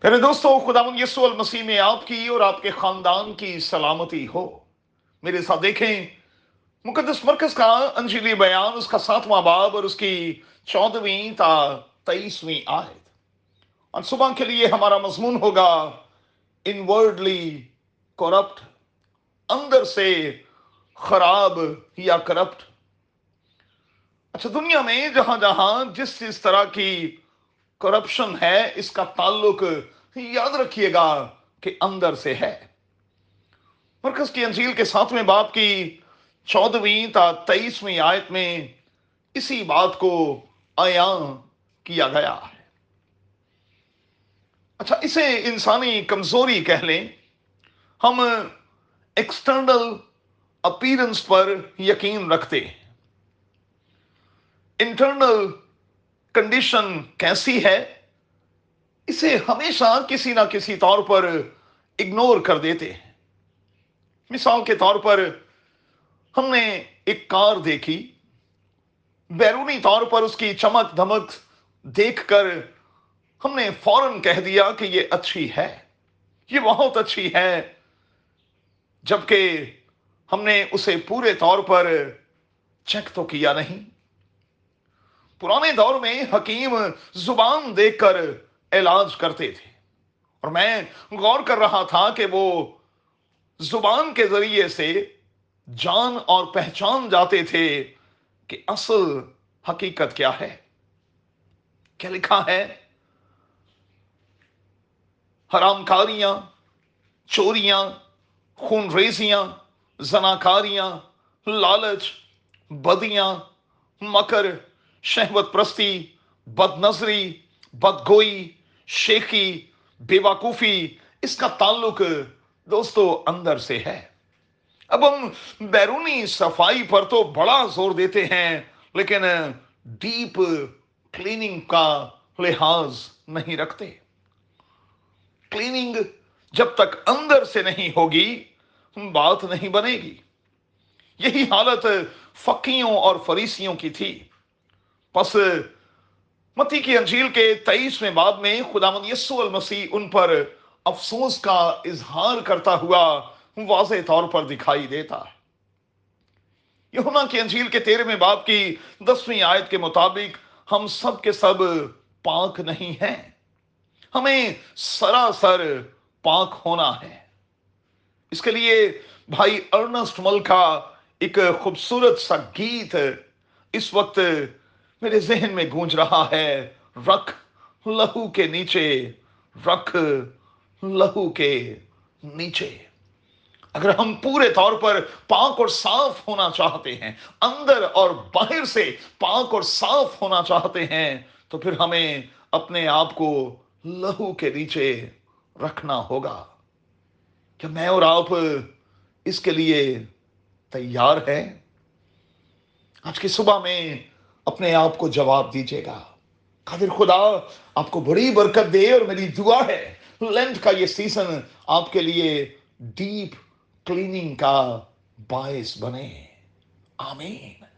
پیارے دوستو، خدا یسو المسیح میں آپ کی اور آپ کے خاندان کی سلامتی ہو۔ میرے ساتھ دیکھیں، مقدس مرکز کا انجیلی بیان، اس کا ساتواں باب اور اس کی چودہویں تا تیئیسویں آیت۔ اور صبح کے لیے ہمارا مضمون ہوگا، انورڈلی کرپٹ اندر سے خراب یا کرپٹ اچھا دنیا میں جہاں جہاں جس جس طرح کی کرپشن ہے، اس کا تعلق یاد رکھیے گا کہ اندر سے ہے۔ مرکز کی انجیل کے ساتویں باپ کی چودہویں تا تیئیسویں آیت میں اسی بات کو عیاں کیا گیا ہے۔ اچھا اسے انسانی کمزوری کہہ لیں۔ ہم ایکسٹرنل اپیرنس پر یقین رکھتے ہیں۔ انٹرنل کنڈیشن کیسی ہے، اسے ہمیشہ کسی نہ کسی طور پر اگنور کر دیتے ہیں۔ مثال کے طور پر ہم نے ایک کار دیکھی۔ بیرونی طور پر اس کی چمک دھمک دیکھ کر ہم نے فوراً کہہ دیا کہ یہ اچھی ہے۔ یہ بہت اچھی ہے۔ جبکہ ہم نے اسے پورے طور پر چیک تو کیا نہیں۔ پرانے دور میں حکیم زبان دیکھ کر علاج کرتے تھے۔ اور میں غور کر رہا تھا کہ وہ زبان کے ذریعے سے جان اور پہچان جاتے تھے کہ اصل حقیقت کیا ہے۔ کیا لکھا ہے؟ حرام کاریاں چوریاں خون ریزیاں زناکاریاں، لالچ، بدیاں، مکر شہوت پرستی بد نظری بد گوئی شیخی بے وقوفی اس کا تعلق دوستو اندر سے ہے۔ اب ہم بیرونی صفائی پر تو بڑا زور دیتے ہیں، لیکن ڈیپ کلیننگ کا لحاظ نہیں رکھتے۔ کلیننگ جب تک اندر سے نہیں ہوگی، بات نہیں بنے گی۔ یہی حالت فقیوں اور فریسیوں کی تھی۔ پس متی کی انجیل کے تیئیسویں باب میں خدا مد یسو المسیح ان پر افسوس کا اظہار کرتا ہوا واضح طور پر دکھائی دیتا ہے۔ یہونا کی انجیل کے تیرہویں باب کی دسویں آیت کے مطابق ہم سب کے سب پاک نہیں ہیں۔ ہمیں سراسر پاک ہونا ہے۔ اس کے لیے بھائی ارنسٹ مل کا ایک خوبصورت سا گیت اس وقت میرے ذہن میں گونج رہا ہے، رکھ لہو کے نیچے، رکھ لہو کے نیچے۔ اگر ہم پورے طور پر پاک اور صاف ہونا چاہتے ہیں، اندر اور باہر سے پاک اور صاف ہونا چاہتے ہیں، تو پھر ہمیں اپنے آپ کو لہو کے نیچے رکھنا ہوگا۔ کیا میں اور آپ اس کے لیے تیار ہے آج کی صبح میں اپنے آپ کو جواب دیجیے گا۔ قادر خدا، آپ کو بڑی برکت دے اور میری دعا ہے۔ لینتھ کا یہ سیزن آپ کے لیے ڈیپ کلیننگ کا باعث بنے۔ آمین۔